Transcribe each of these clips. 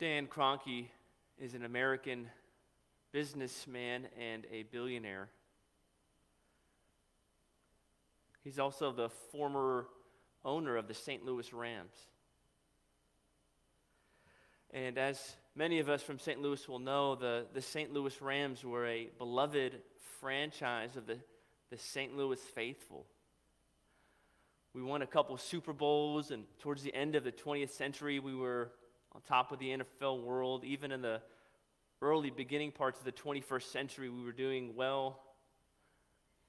Stan Kroenke is an American businessman and a billionaire. He's also the former owner of the St. Louis Rams. And as many of us from St. Louis will know, the, the St. Louis Rams were a beloved franchise of the, the St. Louis faithful. We won a couple Super Bowls, and towards the end of the 20th century, we were on top of the NFL world. Even in the early beginning parts of the 21st century, we were doing well.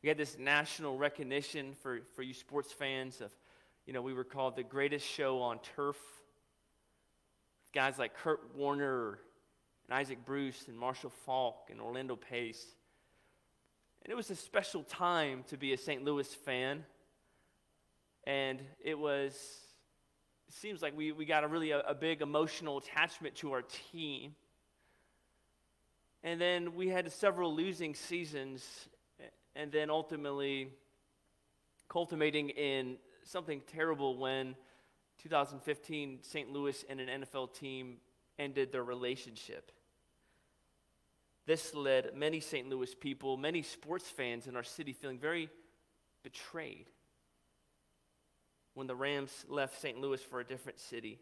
We had this national recognition for, for you sports fans of, you know, we were called the greatest show on turf. Guys like Kurt Warner and Isaac Bruce and Marshall Faulk and Orlando Pace. And it was a special time to be a St. Louis fan. And it was, it seems like we, we got a really a, a big emotional attachment to our team. And then we had several losing seasons, and then ultimately culminating in something terrible when 2015 St. Louis and an NFL team ended their relationship. This led many St. Louis people, many sports fans in our city feeling very betrayed when the Rams left St. Louis for a different city.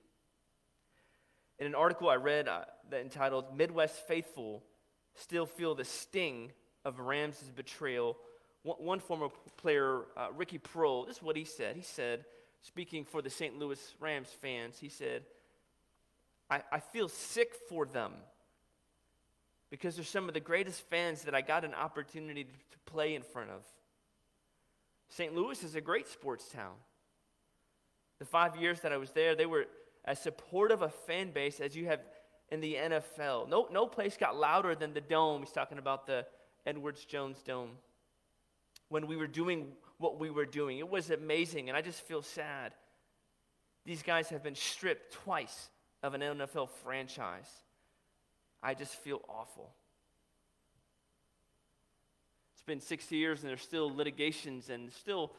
In an article I read uh, that entitled Midwest Faithful Still Feel the Sting of Rams' Betrayal, one, former player, uh, Ricky Proehl, this is what he said. He said, speaking for the St. Louis Rams fans, he said, I, I feel sick for them because they're some of the greatest fans that I got an opportunity to play in front of. St. Louis is a great sports town. The five years that I was there, they were as supportive a fan base as you have in the NFL. No, no place got louder than the dome. He's talking about the Edwards Jones Dome. When we were doing what we were doing, it was amazing, and I just feel sad. These guys have been stripped twice of an NFL franchise. I just feel awful. It's been 60 years, and there's still litigations and still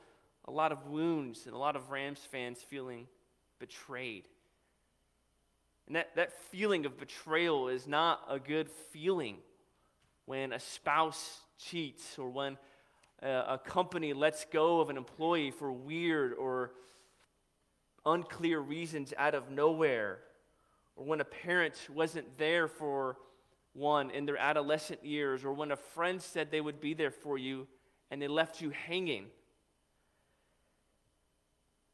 a lot of wounds and a lot of Rams fans feeling betrayed. And that, that feeling of betrayal is not a good feeling when a spouse cheats or when a, a company lets go of an employee for weird or unclear reasons out of nowhere, or when a parent wasn't there for one in their adolescent years, or when a friend said they would be there for you and they left you hanging.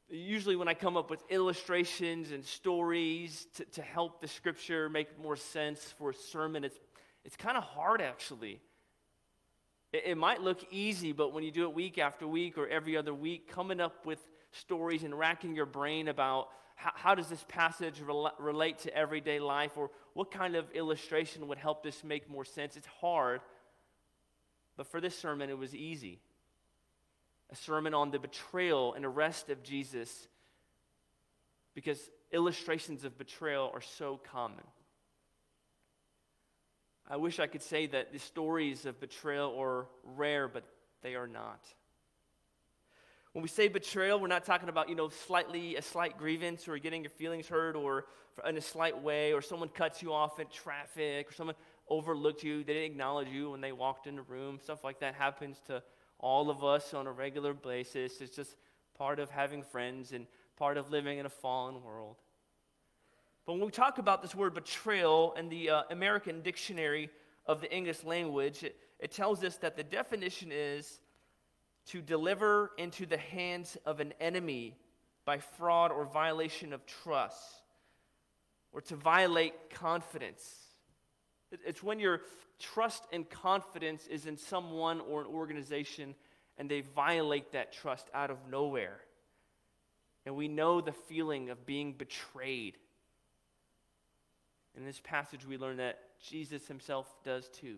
Usually, when I come up with illustrations and stories to, to help the scripture make more sense for a sermon, it's, it's kind of hard actually. It, it might look easy, but when you do it week after week or every other week, coming up with stories and racking your brain about how, how does this passage rel- relate to everyday life or what kind of illustration would help this make more sense, it's hard. But for this sermon, it was easy a sermon on the betrayal and arrest of Jesus because illustrations of betrayal are so common. I wish I could say that the stories of betrayal are rare, but they are not. When we say betrayal, we're not talking about, you know, slightly a slight grievance or getting your feelings hurt or in a slight way or someone cuts you off in traffic or someone overlooked you, they didn't acknowledge you when they walked in the room. Stuff like that happens to all of us on a regular basis. It's just part of having friends and part of living in a fallen world. But when we talk about this word betrayal in the uh, American Dictionary of the English language, it, it tells us that the definition is to deliver into the hands of an enemy by fraud or violation of trust, or to violate confidence. It's when your trust and confidence is in someone or an organization and they violate that trust out of nowhere. And we know the feeling of being betrayed. In this passage, we learn that Jesus himself does too.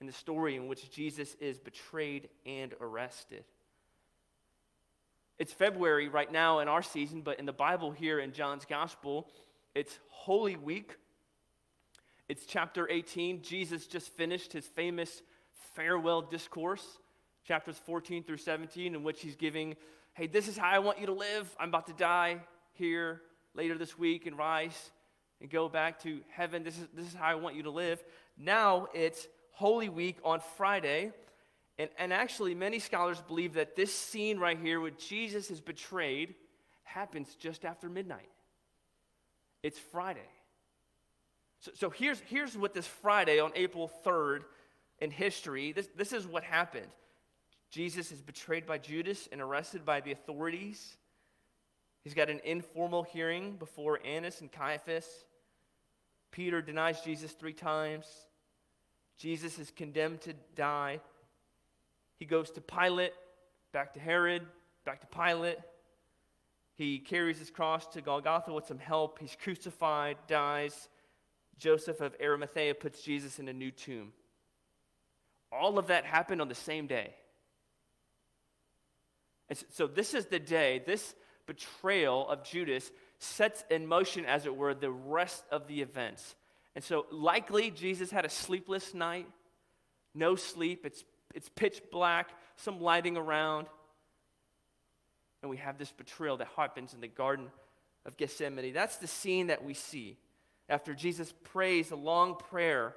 In the story in which Jesus is betrayed and arrested. It's February right now in our season, but in the Bible here in John's Gospel, it's Holy Week it's chapter 18. Jesus just finished his famous farewell discourse, chapters 14 through 17, in which he's giving, hey, this is how I want you to live. I'm about to die here. later this week and rise and go back to heaven. This is, this is how I want you to live. Now it's Holy Week on Friday. And, and actually, many scholars believe that this scene right here, where Jesus is betrayed, happens just after midnight. It's Friday. So, so here's, here's what this Friday on April 3rd in history, this, this is what happened. Jesus is betrayed by Judas and arrested by the authorities. He's got an informal hearing before Annas and Caiaphas. Peter denies Jesus three times. Jesus is condemned to die. He goes to Pilate, back to Herod, back to Pilate. He carries his cross to Golgotha with some help. He's crucified, dies. Joseph of Arimathea puts Jesus in a new tomb. All of that happened on the same day. And so, this is the day, this betrayal of Judas sets in motion, as it were, the rest of the events. And so, likely, Jesus had a sleepless night, no sleep. It's, it's pitch black, some lighting around. And we have this betrayal that happens in the Garden of Gethsemane. That's the scene that we see after Jesus prays a long prayer.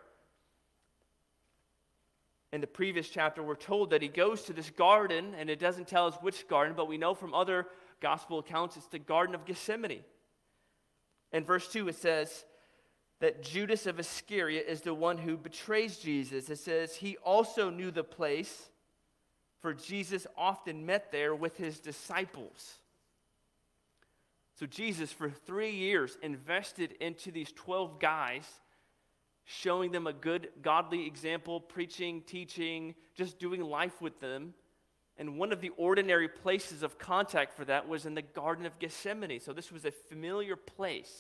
In the previous chapter, we're told that he goes to this garden, and it doesn't tell us which garden, but we know from other gospel accounts it's the Garden of Gethsemane. In verse 2, it says that Judas of Iscariot is the one who betrays Jesus. It says he also knew the place, for Jesus often met there with his disciples. So Jesus, for three years, invested into these 12 guys, showing them a good, godly example, preaching, teaching, just doing life with them. And one of the ordinary places of contact for that was in the Garden of Gethsemane. So this was a familiar place.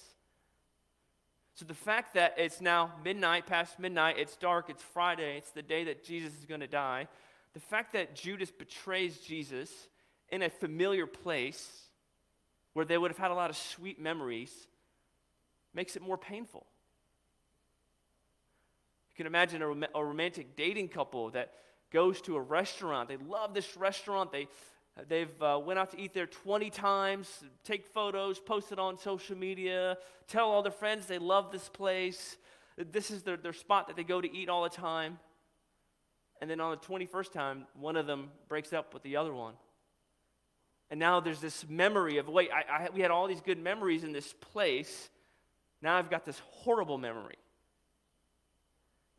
So the fact that it's now midnight, past midnight, it's dark, it's Friday, it's the day that Jesus is going to die, the fact that Judas betrays Jesus in a familiar place where they would have had a lot of sweet memories, makes it more painful. You can imagine a, rom- a romantic dating couple that goes to a restaurant. They love this restaurant. They, they've uh, went out to eat there 20 times, take photos, post it on social media, tell all their friends they love this place. This is their, their spot that they go to eat all the time. And then on the 21st time, one of them breaks up with the other one. And now there's this memory of, wait, I, I, we had all these good memories in this place. Now I've got this horrible memory.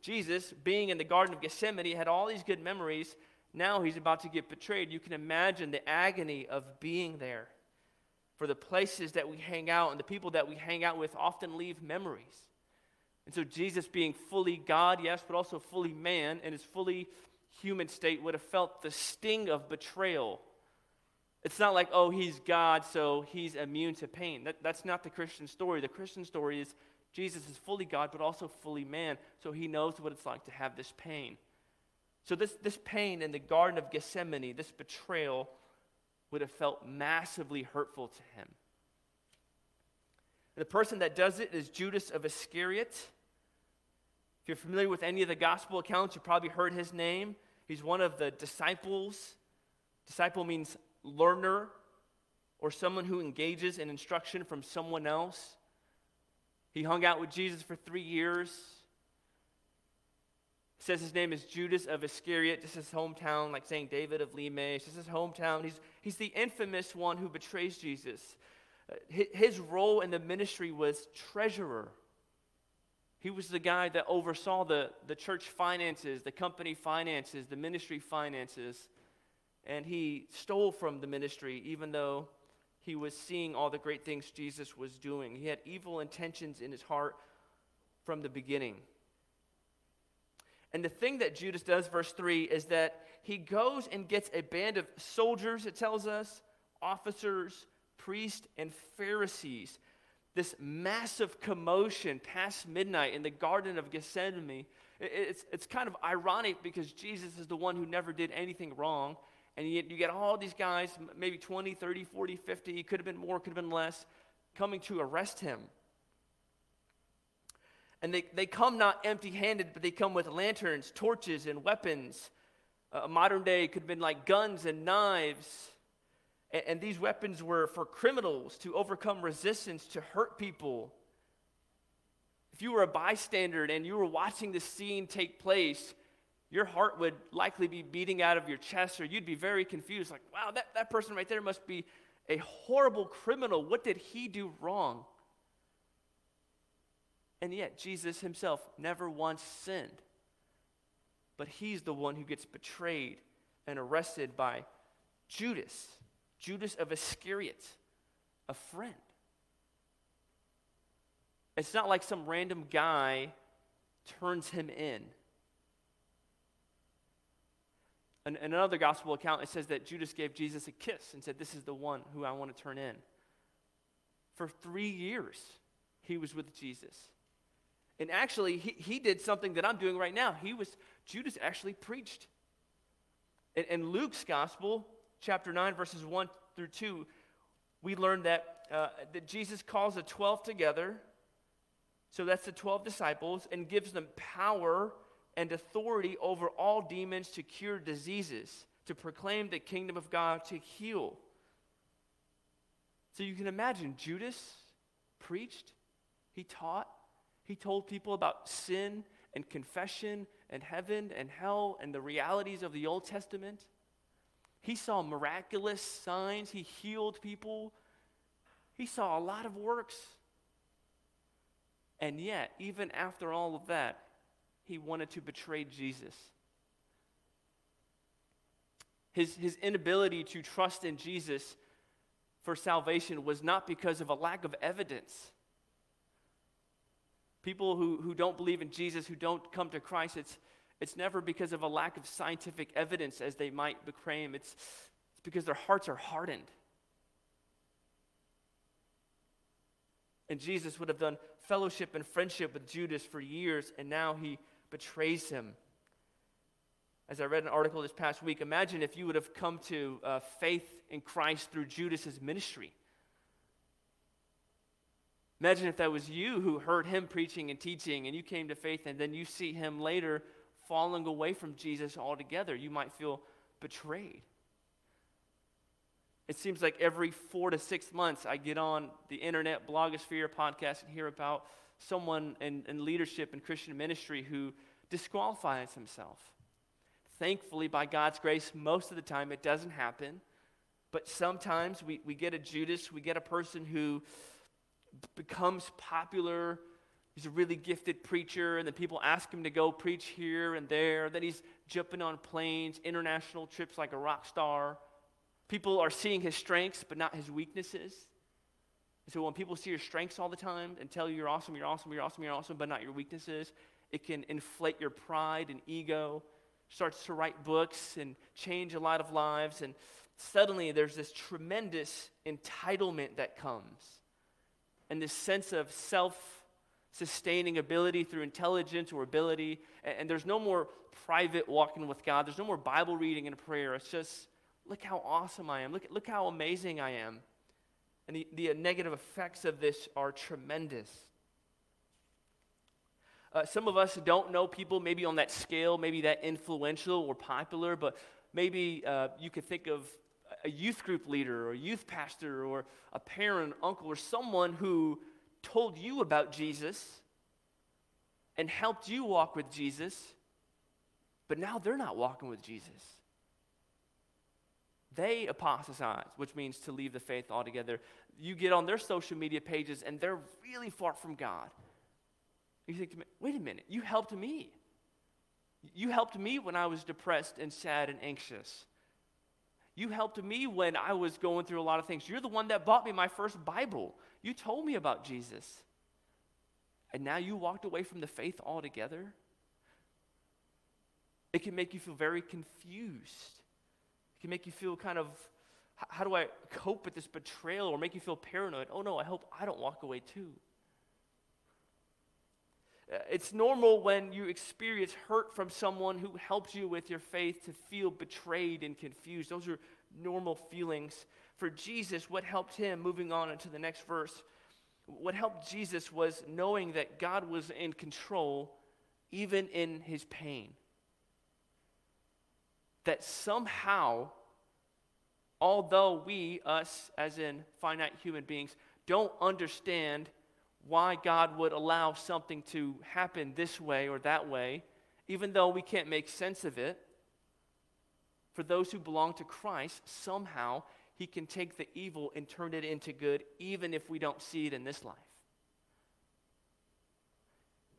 Jesus, being in the Garden of Gethsemane, had all these good memories. Now he's about to get betrayed. You can imagine the agony of being there. For the places that we hang out and the people that we hang out with often leave memories. And so, Jesus, being fully God, yes, but also fully man, in his fully human state, would have felt the sting of betrayal it's not like, oh, he's God, so he's immune to pain. That, that's not the Christian story. The Christian story is Jesus is fully God, but also fully man, so he knows what it's like to have this pain. So, this, this pain in the Garden of Gethsemane, this betrayal, would have felt massively hurtful to him. And the person that does it is Judas of Iscariot. If you're familiar with any of the gospel accounts, you've probably heard his name. He's one of the disciples. Disciple means learner or someone who engages in instruction from someone else. He hung out with Jesus for three years. It says his name is Judas of Iscariot, just his hometown, like saying David of Limay. It's just his hometown. He's, he's the infamous one who betrays Jesus. Uh, his role in the ministry was treasurer. He was the guy that oversaw the, the church finances, the company finances, the ministry finances and he stole from the ministry, even though he was seeing all the great things Jesus was doing. He had evil intentions in his heart from the beginning. And the thing that Judas does, verse 3, is that he goes and gets a band of soldiers, it tells us, officers, priests, and Pharisees. This massive commotion past midnight in the Garden of Gethsemane. It's, it's kind of ironic because Jesus is the one who never did anything wrong. And you, you get all these guys, maybe 20, 30, 40, 50, could have been more, could have been less, coming to arrest him. And they, they come not empty handed, but they come with lanterns, torches, and weapons. Uh, modern day could have been like guns and knives. And, and these weapons were for criminals to overcome resistance, to hurt people. If you were a bystander and you were watching the scene take place, your heart would likely be beating out of your chest, or you'd be very confused like, wow, that, that person right there must be a horrible criminal. What did he do wrong? And yet, Jesus himself never once sinned. But he's the one who gets betrayed and arrested by Judas, Judas of Iscariot, a friend. It's not like some random guy turns him in. In another gospel account, it says that Judas gave Jesus a kiss and said, This is the one who I want to turn in. For three years, he was with Jesus. And actually, he, he did something that I'm doing right now. He was, Judas actually preached. In, in Luke's gospel, chapter 9, verses 1 through 2, we learn that, uh, that Jesus calls the 12 together. So that's the 12 disciples and gives them power and authority over all demons to cure diseases, to proclaim the kingdom of God, to heal. So you can imagine Judas preached, he taught, he told people about sin and confession and heaven and hell and the realities of the Old Testament. He saw miraculous signs, he healed people, he saw a lot of works. And yet, even after all of that, he wanted to betray Jesus. His, his inability to trust in Jesus for salvation was not because of a lack of evidence. People who, who don't believe in Jesus, who don't come to Christ, it's, it's never because of a lack of scientific evidence, as they might proclaim. It's, it's because their hearts are hardened. And Jesus would have done fellowship and friendship with Judas for years, and now he betrays him. As I read an article this past week, imagine if you would have come to uh, faith in Christ through Judas's ministry. Imagine if that was you who heard him preaching and teaching and you came to faith and then you see him later falling away from Jesus altogether. You might feel betrayed. It seems like every four to six months I get on the internet, blogosphere, podcast, and hear about someone in, in leadership in Christian ministry who disqualifies himself. Thankfully, by God's grace, most of the time it doesn't happen. But sometimes we, we get a Judas, we get a person who becomes popular. He's a really gifted preacher, and then people ask him to go preach here and there. Then he's jumping on planes, international trips like a rock star. People are seeing his strengths, but not his weaknesses. And so when people see your strengths all the time and tell you you're awesome, you're awesome, you're awesome, you're awesome, but not your weaknesses, it can inflate your pride and ego. Starts to write books and change a lot of lives, and suddenly there's this tremendous entitlement that comes, and this sense of self sustaining ability through intelligence or ability. And, and, there's no more private walking with God. There's no more Bible reading and prayer. It's just, look how awesome I am. Look, look how amazing I am. And the, the negative effects of this are tremendous. Uh, some of us don't know people maybe on that scale, maybe that influential or popular, but maybe uh, you could think of a youth group leader or a youth pastor or a parent, uncle, or someone who told you about Jesus and helped you walk with Jesus, but now they're not walking with Jesus they apostatize, which means to leave the faith altogether. You get on their social media pages and they're really far from God. You think, wait a minute, you helped me. You helped me when I was depressed and sad and anxious. You helped me when I was going through a lot of things. You're the one that bought me my first Bible. You told me about Jesus. And now you walked away from the faith altogether. It can make you feel very confused. It can make you feel kind of, how do I cope with this betrayal or make you feel paranoid? Oh no, I hope I don't walk away too. Uh, it's normal when you experience hurt from someone who helped you with your faith to feel betrayed and confused. Those are normal feelings. For Jesus, what helped him, moving on into the next verse, what helped Jesus was knowing that God was in control even in his pain that somehow although we, us as in finite human beings, don't understand why God would allow something to happen this way or that way, even though we can't make sense of it, for those who belong to Christ, somehow he can take the evil and turn it into good, even if we don't see it in this life.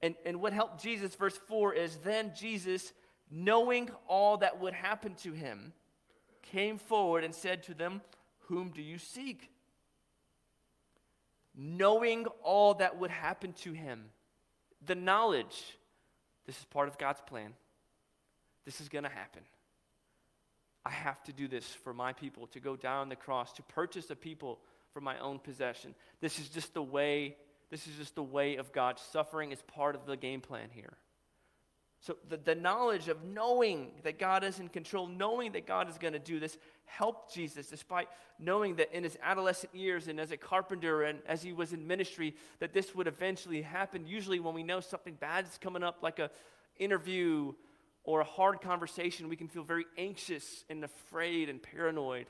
And, and what helped Jesus, verse 4, is then Jesus, knowing all that would happen to him, came forward and said to them, Whom do you seek? Knowing all that would happen to him, the knowledge, this is part of God's plan. This is going to happen. I have to do this for my people, to go down the cross, to purchase a people for my own possession. This is just the way, this is just the way of God. Suffering is part of the game plan here. So the, the knowledge of knowing that God is in control, knowing that God is going to do this, helped Jesus, despite knowing that in his adolescent years and as a carpenter and as he was in ministry, that this would eventually happen. Usually when we know something bad is coming up, like a interview or a hard conversation, we can feel very anxious and afraid and paranoid.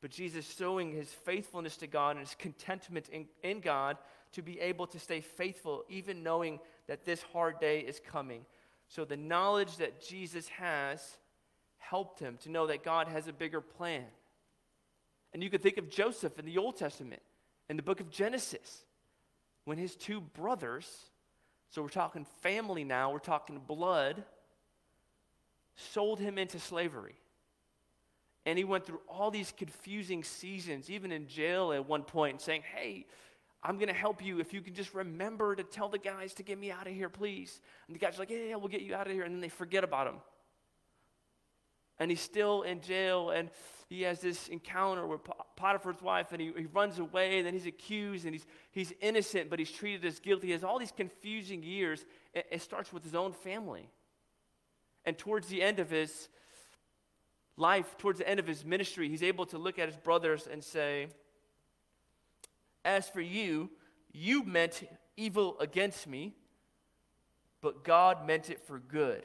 But Jesus showing his faithfulness to God and his contentment in, in God to be able to stay faithful, even knowing that this hard day is coming. So the knowledge that Jesus has helped him to know that God has a bigger plan. And you could think of Joseph in the Old Testament, in the book of Genesis, when his two brothers, so we're talking family now, we're talking blood, sold him into slavery. And he went through all these confusing seasons, even in jail at one point, saying, Hey, I'm going to help you if you can just remember to tell the guys to get me out of here, please. And the guys are like, Yeah, yeah, we'll get you out of here. And then they forget about him. And he's still in jail, and he has this encounter with Potiphar's wife, and he, he runs away, and then he's accused, and he's, he's innocent, but he's treated as guilty. He has all these confusing years. It, it starts with his own family. And towards the end of his life, towards the end of his ministry, he's able to look at his brothers and say, As for you, you meant evil against me, but God meant it for good.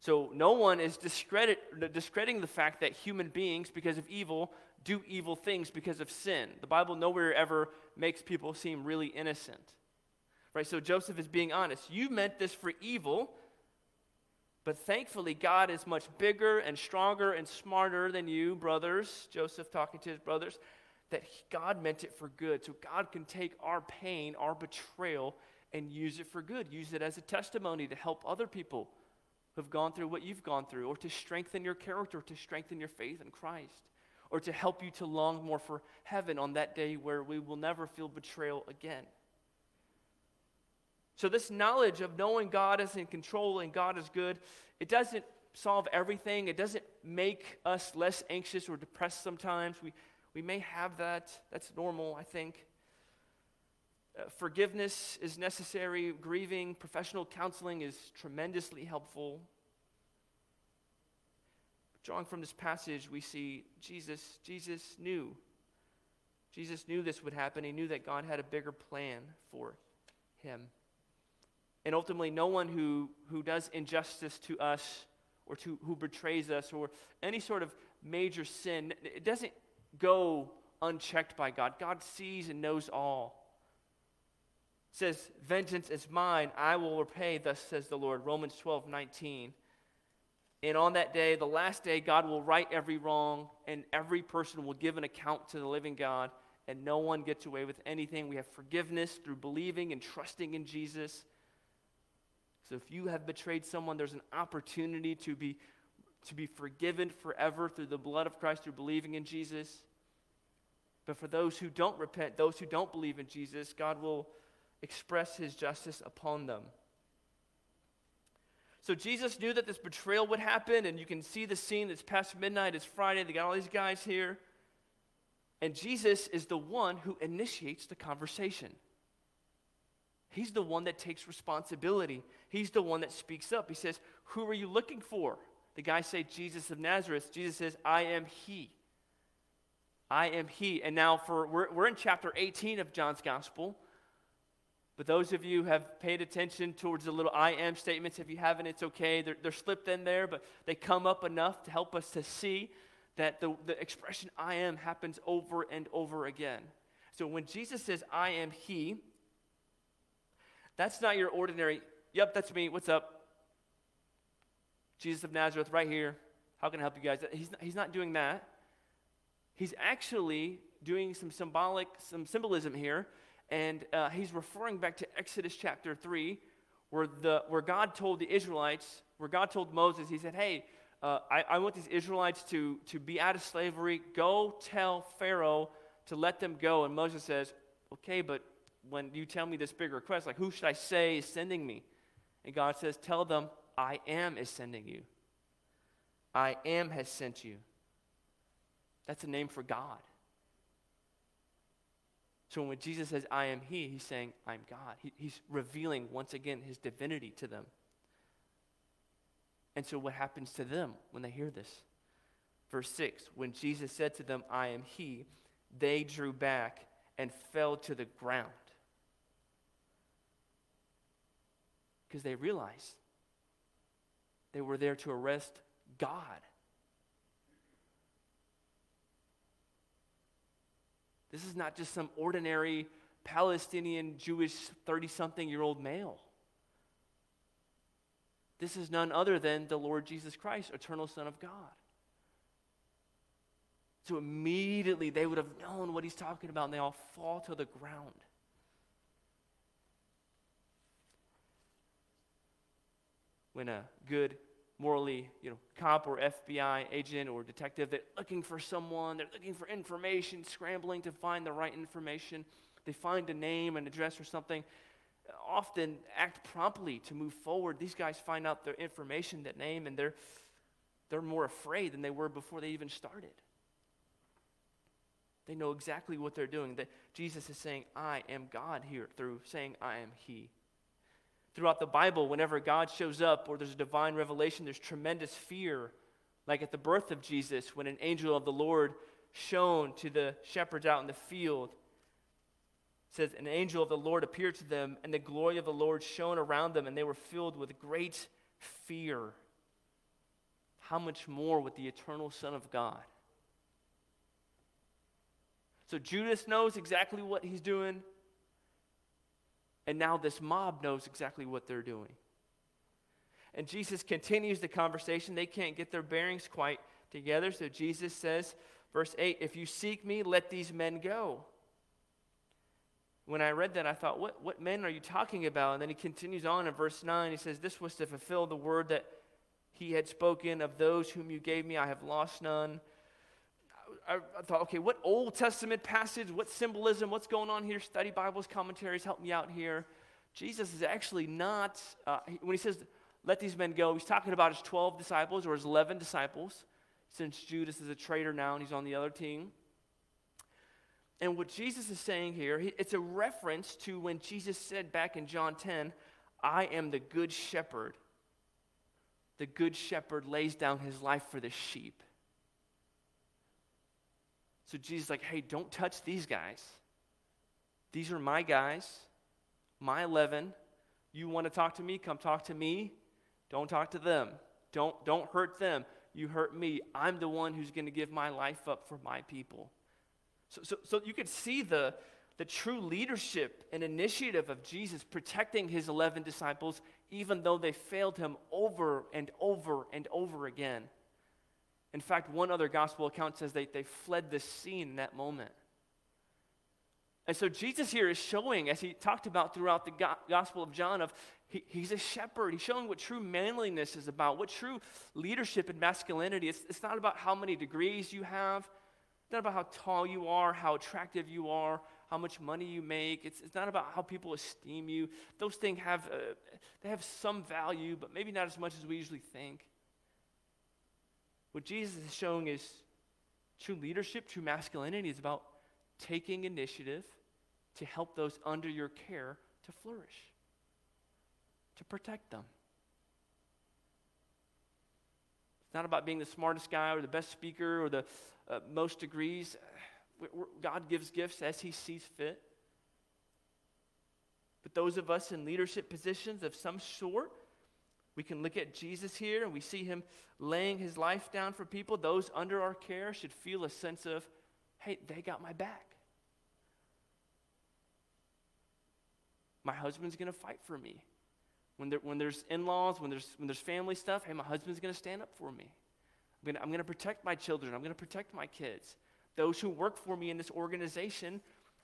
So no one is discredit, discrediting the fact that human beings, because of evil, do evil things because of sin. The Bible nowhere ever makes people seem really innocent. Right? So Joseph is being honest. You meant this for evil, but thankfully God is much bigger and stronger and smarter than you, brothers. Joseph talking to his brothers, that God meant it for good. So God can take our pain, our betrayal, and use it for good. Use it as a testimony to help other people who have gone through what you've gone through, or to strengthen your character, to strengthen your faith in Christ, or to help you to long more for heaven on that day where we will never feel betrayal again. So, this knowledge of knowing God is in control and God is good, it doesn't solve everything. It doesn't make us less anxious or depressed sometimes. We, we may have that. That's normal, I think. Uh, forgiveness is necessary. Grieving, professional counseling is tremendously helpful. Drawing from this passage, we see Jesus, Jesus knew. Jesus knew this would happen. He knew that God had a bigger plan for him. And ultimately, no one who, who does injustice to us or to, who betrays us or any sort of major sin, it doesn't go unchecked by God. God sees and knows all. It says, Vengeance is mine, I will repay, thus says the Lord. Romans 12, 19. And on that day, the last day, God will right every wrong, and every person will give an account to the living God, and no one gets away with anything. We have forgiveness through believing and trusting in Jesus. So if you have betrayed someone, there's an opportunity to be, to be forgiven forever through the blood of Christ, through believing in Jesus. But for those who don't repent, those who don't believe in Jesus, God will express his justice upon them. So Jesus knew that this betrayal would happen, and you can see the scene. It's past midnight, it's Friday, they got all these guys here. And Jesus is the one who initiates the conversation. He's the one that takes responsibility. He's the one that speaks up. He says, Who are you looking for? The guy say, Jesus of Nazareth. Jesus says, I am He. I am He. And now, for we're, we're in chapter 18 of John's Gospel. But those of you have paid attention towards the little I am statements, if you haven't, it's okay. They're, they're slipped in there, but they come up enough to help us to see that the, the expression I am happens over and over again. So when Jesus says, I am He, that's not your ordinary, yep, that's me, what's up? Jesus of Nazareth, right here. How can I help you guys? He's not, he's not doing that. He's actually doing some symbolic, some symbolism here and uh, he's referring back to Exodus chapter 3, where, the, where God told the Israelites, where God told Moses, he said, Hey, uh, I, I want these Israelites to, to be out of slavery. Go tell Pharaoh to let them go. And Moses says, Okay, but when you tell me this big request, like who should I say is sending me? And God says, Tell them, I am is sending you. I am has sent you. That's a name for God. So when Jesus says, I am He, He's saying, I'm God. He, he's revealing once again His divinity to them. And so what happens to them when they hear this? Verse 6 When Jesus said to them, I am He, they drew back and fell to the ground. Because they realized they were there to arrest God. This is not just some ordinary Palestinian Jewish 30 something year old male. This is none other than the Lord Jesus Christ, eternal Son of God. So immediately they would have known what he's talking about, and they all fall to the ground. When a good morally, you know, cop or FBI agent or detective. They're looking for someone, they're looking for information, scrambling to find the right information. They find a name, an address, or something. Often act promptly to move forward. These guys find out their information, that name, and they're, they're more afraid than they were before they even started. They know exactly what they're doing. That Jesus is saying, I am God here through saying, I am He. Throughout the Bible, whenever God shows up or there's a divine revelation, there's tremendous fear. Like at the birth of Jesus, when an angel of the Lord shone to the shepherds out in the field. It says, An angel of the Lord appeared to them, and the glory of the Lord shone around them, and they were filled with great fear. How much more with the eternal Son of God? So Judas knows exactly what he's doing. And now this mob knows exactly what they're doing. And Jesus continues the conversation. They can't get their bearings quite together. So Jesus says, verse 8, If you seek me, let these men go. When I read that, I thought, what, what men are you talking about? And then he continues on in verse 9. He says, This was to fulfill the word that he had spoken of those whom you gave me, I have lost none. I, I, thought, okay, what Old Testament passage, what symbolism, what's going on here? Study Bibles, commentaries, help me out here. Jesus is actually not, uh, when he says, let these men go, he's talking about his 12 disciples or his 11 disciples, since Judas is a traitor now and he's on the other team. And what Jesus is saying here, it's a reference to when Jesus said back in John 10, I am the good shepherd. The good shepherd lays down his life for the sheep. So Jesus is like, hey, don't touch these guys. These are my guys, my 11. You want to talk to me? Come talk to me. Don't talk to them. Don't, don't hurt them. You hurt me. I'm the one who's going to give my life up for my people. So, so, so you can see the, the true leadership and initiative of Jesus protecting his 11 disciples, even though they failed him over and over and over again. In fact, one other gospel account says they, they fled the scene in that moment. And so Jesus here is showing, as he talked about throughout the Gospel of John, of he, he's a shepherd. He's showing what true manliness is about, what true leadership and masculinity. It's, it's not about how many degrees you have. It's not about how tall you are, how attractive you are, how much money you make. It's, it's not about how people esteem you. Those things have, uh, they have some value, but maybe not as much as we usually think. What Jesus is showing is true leadership, true masculinity is about taking initiative to help those under your care to flourish, to protect them. It's not about being the smartest guy or the best speaker or the uh, most degrees. God gives gifts as He sees fit. But those of us in leadership positions of some sort, we can look at Jesus here and we see him laying his life down for people. Those under our care should feel a sense of, hey, they got my back. My husband's going to fight for me. When, there, when there's in laws, when there's, when there's family stuff, hey, my husband's going to stand up for me. I'm going to protect my children. I'm going to protect my kids. Those who work for me in this organization,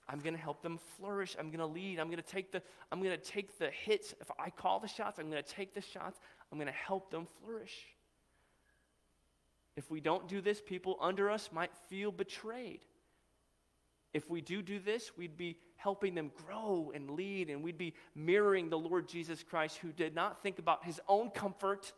I'm going to help them flourish. I'm going to lead. I'm going to take the I'm going to take the hits. If I call the shots, I'm going to take the shots. I'm going to help them flourish. If we don't do this, people under us might feel betrayed. If we do do this, we'd be helping them grow and lead, and we'd be mirroring the Lord Jesus Christ, who did not think about his own comfort,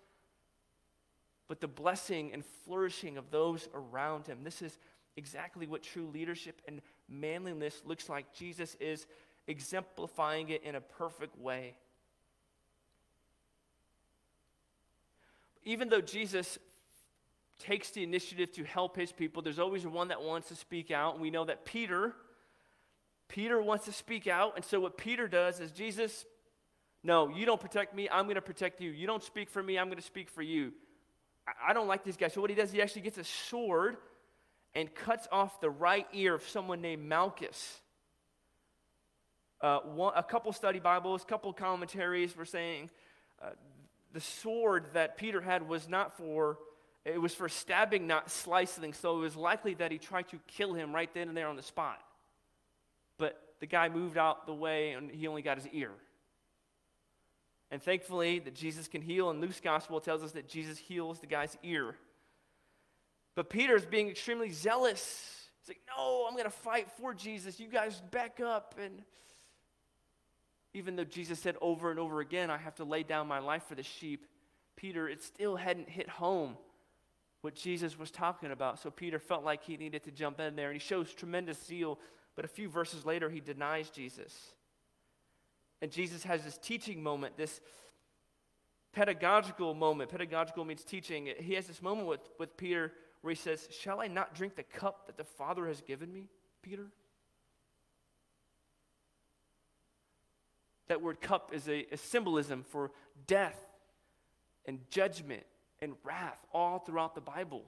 but the blessing and flourishing of those around him. This is exactly what true leadership and manliness looks like. Jesus is exemplifying it in a perfect way. Even though Jesus takes the initiative to help his people, there's always one that wants to speak out. We know that Peter, Peter wants to speak out. And so what Peter does is, Jesus, no, you don't protect me. I'm going to protect you. You don't speak for me. I'm going to speak for you. I, I don't like these guys. So what he does, he actually gets a sword and cuts off the right ear of someone named Malchus. Uh, one, a couple study Bibles, a couple commentaries were saying uh, the sword that Peter had was not for it was for stabbing, not slicing. So it was likely that he tried to kill him right then and there on the spot. But the guy moved out the way and he only got his ear. And thankfully, that Jesus can heal, and Luke's gospel tells us that Jesus heals the guy's ear. But Peter's being extremely zealous. He's like, No, I'm going to fight for Jesus. You guys back up. And even though Jesus said over and over again, I have to lay down my life for the sheep, Peter, it still hadn't hit home what Jesus was talking about. So Peter felt like he needed to jump in there, and he shows tremendous zeal. But a few verses later, he denies Jesus. And Jesus has this teaching moment, this pedagogical moment. Pedagogical means teaching. He has this moment with, with Peter where he says, Shall I not drink the cup that the Father has given me, Peter? That word cup is a, a symbolism for death and judgment and wrath all throughout the Bible.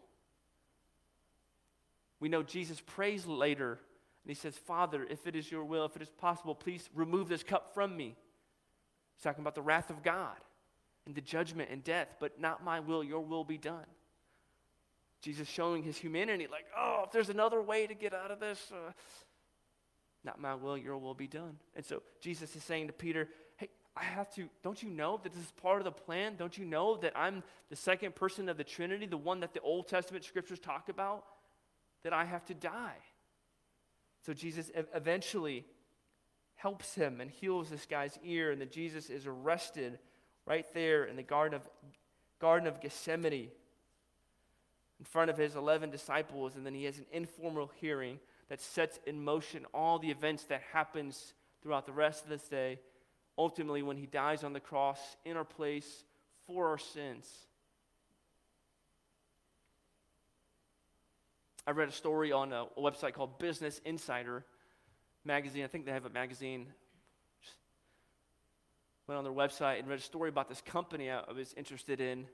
We know Jesus prays later, and he says, Father, if it is your will, if it is possible, please remove this cup from me. He's talking about the wrath of God and the judgment and death, but not my will, your will be done. Jesus showing his humanity, like, oh, if there's another way to get out of this, uh, not my will, your will be done. And so Jesus is saying to Peter, hey, I have to, don't you know that this is part of the plan? Don't you know that I'm the second person of the Trinity, the one that the Old Testament scriptures talk about? That I have to die. So Jesus eventually helps him and heals this guy's ear, and then Jesus is arrested right there in the Garden of, Garden of Gethsemane in front of his 11 disciples, and then he has an informal hearing that sets in motion all the events that happens throughout the rest of this day ultimately when he dies on the cross in our place for our sins. I read a story on a, a website called Business Insider magazine. I think they have a magazine. Just went on their website and read a story about this company I was interested in.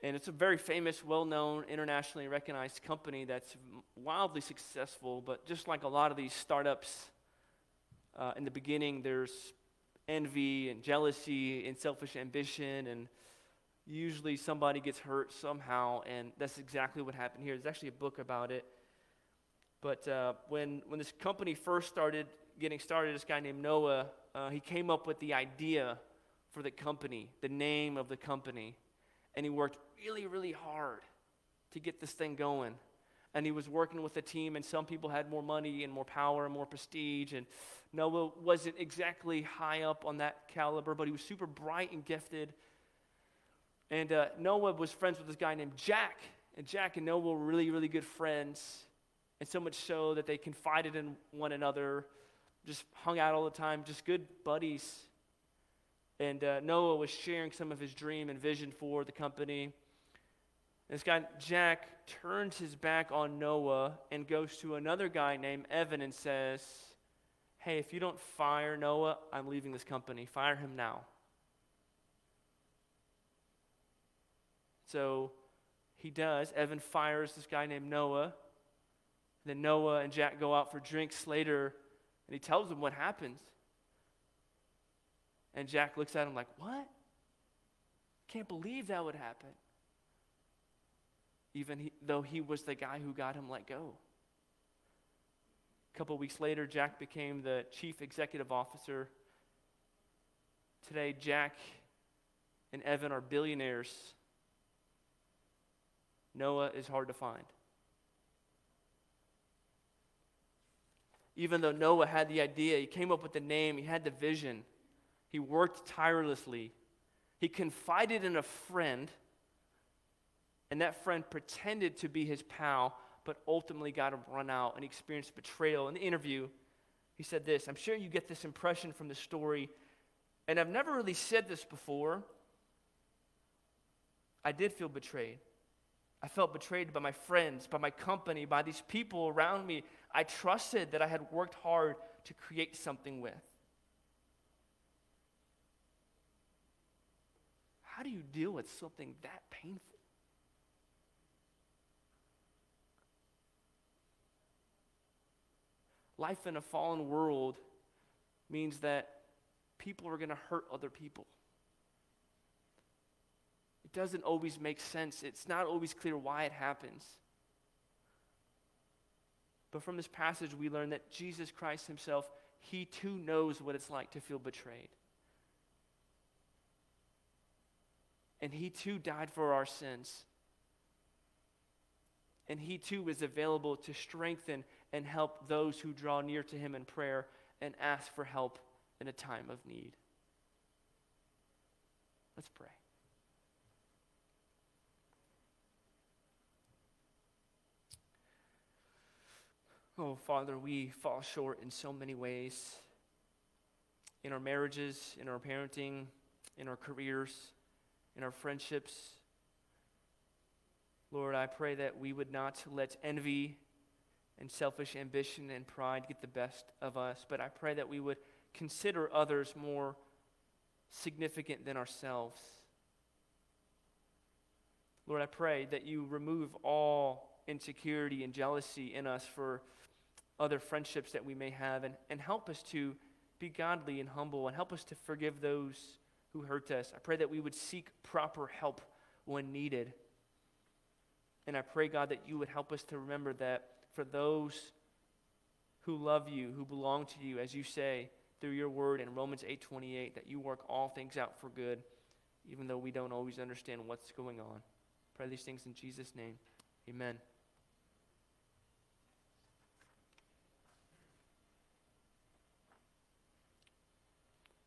And it's a very famous, well known, internationally recognized company that's wildly successful. But just like a lot of these startups, uh, in the beginning, there's envy and jealousy and selfish ambition, and usually somebody gets hurt somehow, and that's exactly what happened here. There's actually a book about it. But uh, when, when this company first started getting started, this guy named Noah, uh, he came up with the idea for the company, the name of the company, and he worked really, really hard to get this thing going and he was working with a team, and some people had more money and more power and more prestige. And Noah wasn't exactly high up on that caliber, but he was super bright and gifted. And uh, Noah was friends with this guy named Jack. And Jack and Noah were really, really good friends. And so much so that they confided in one another, just hung out all the time, just good buddies. And uh, Noah was sharing some of his dream and vision for the company. This guy, Jack, turns his back on Noah and goes to another guy named Evan and says, hey, if you don't fire Noah, I'm leaving this company. Fire him now. So he does. Evan fires this guy named Noah. Then Noah and Jack go out for drinks later, and he tells them what happens. And Jack looks at him like, What? Can't believe that would happen. Even he, though he was the guy who got him let go. A couple weeks later, Jack became the chief executive officer. Today, Jack and Evan are billionaires. Noah is hard to find. Even though Noah had the idea, he came up with the name, he had the vision, he worked tirelessly, he confided in a friend, and that friend pretended to be his pal, but ultimately got him run out and experienced betrayal. In the interview, he said this I'm sure you get this impression from the story, and I've never really said this before. I did feel betrayed. I felt betrayed by my friends, by my company, by these people around me I trusted that I had worked hard to create something with. How do you deal with something that painful? Life in a fallen world means that people are going to hurt other people. It doesn't always make sense. It's not always clear why it happens. But from this passage, we learn that Jesus Christ himself, he too knows what it's like to feel betrayed. And he too died for our sins. And he too is available to strengthen and help those who draw near to him in prayer and ask for help in a time of need. Let's pray. Oh, Father, we fall short in so many ways in our marriages, in our parenting, in our careers, in our friendships. Lord, I pray that we would not let envy and selfish ambition and pride get the best of us, but I pray that we would consider others more significant than ourselves. Lord, I pray that you remove all insecurity and jealousy in us for other friendships that we may have, and, and help us to be godly and humble, and help us to forgive those who hurt us. I pray that we would seek proper help when needed. And I pray, God, that you would help us to remember that for those who love you, who belong to you, as you say through your word in Romans 8:28, that you work all things out for good, even though we don't always understand what's going on. Pray these things in Jesus' name. Amen.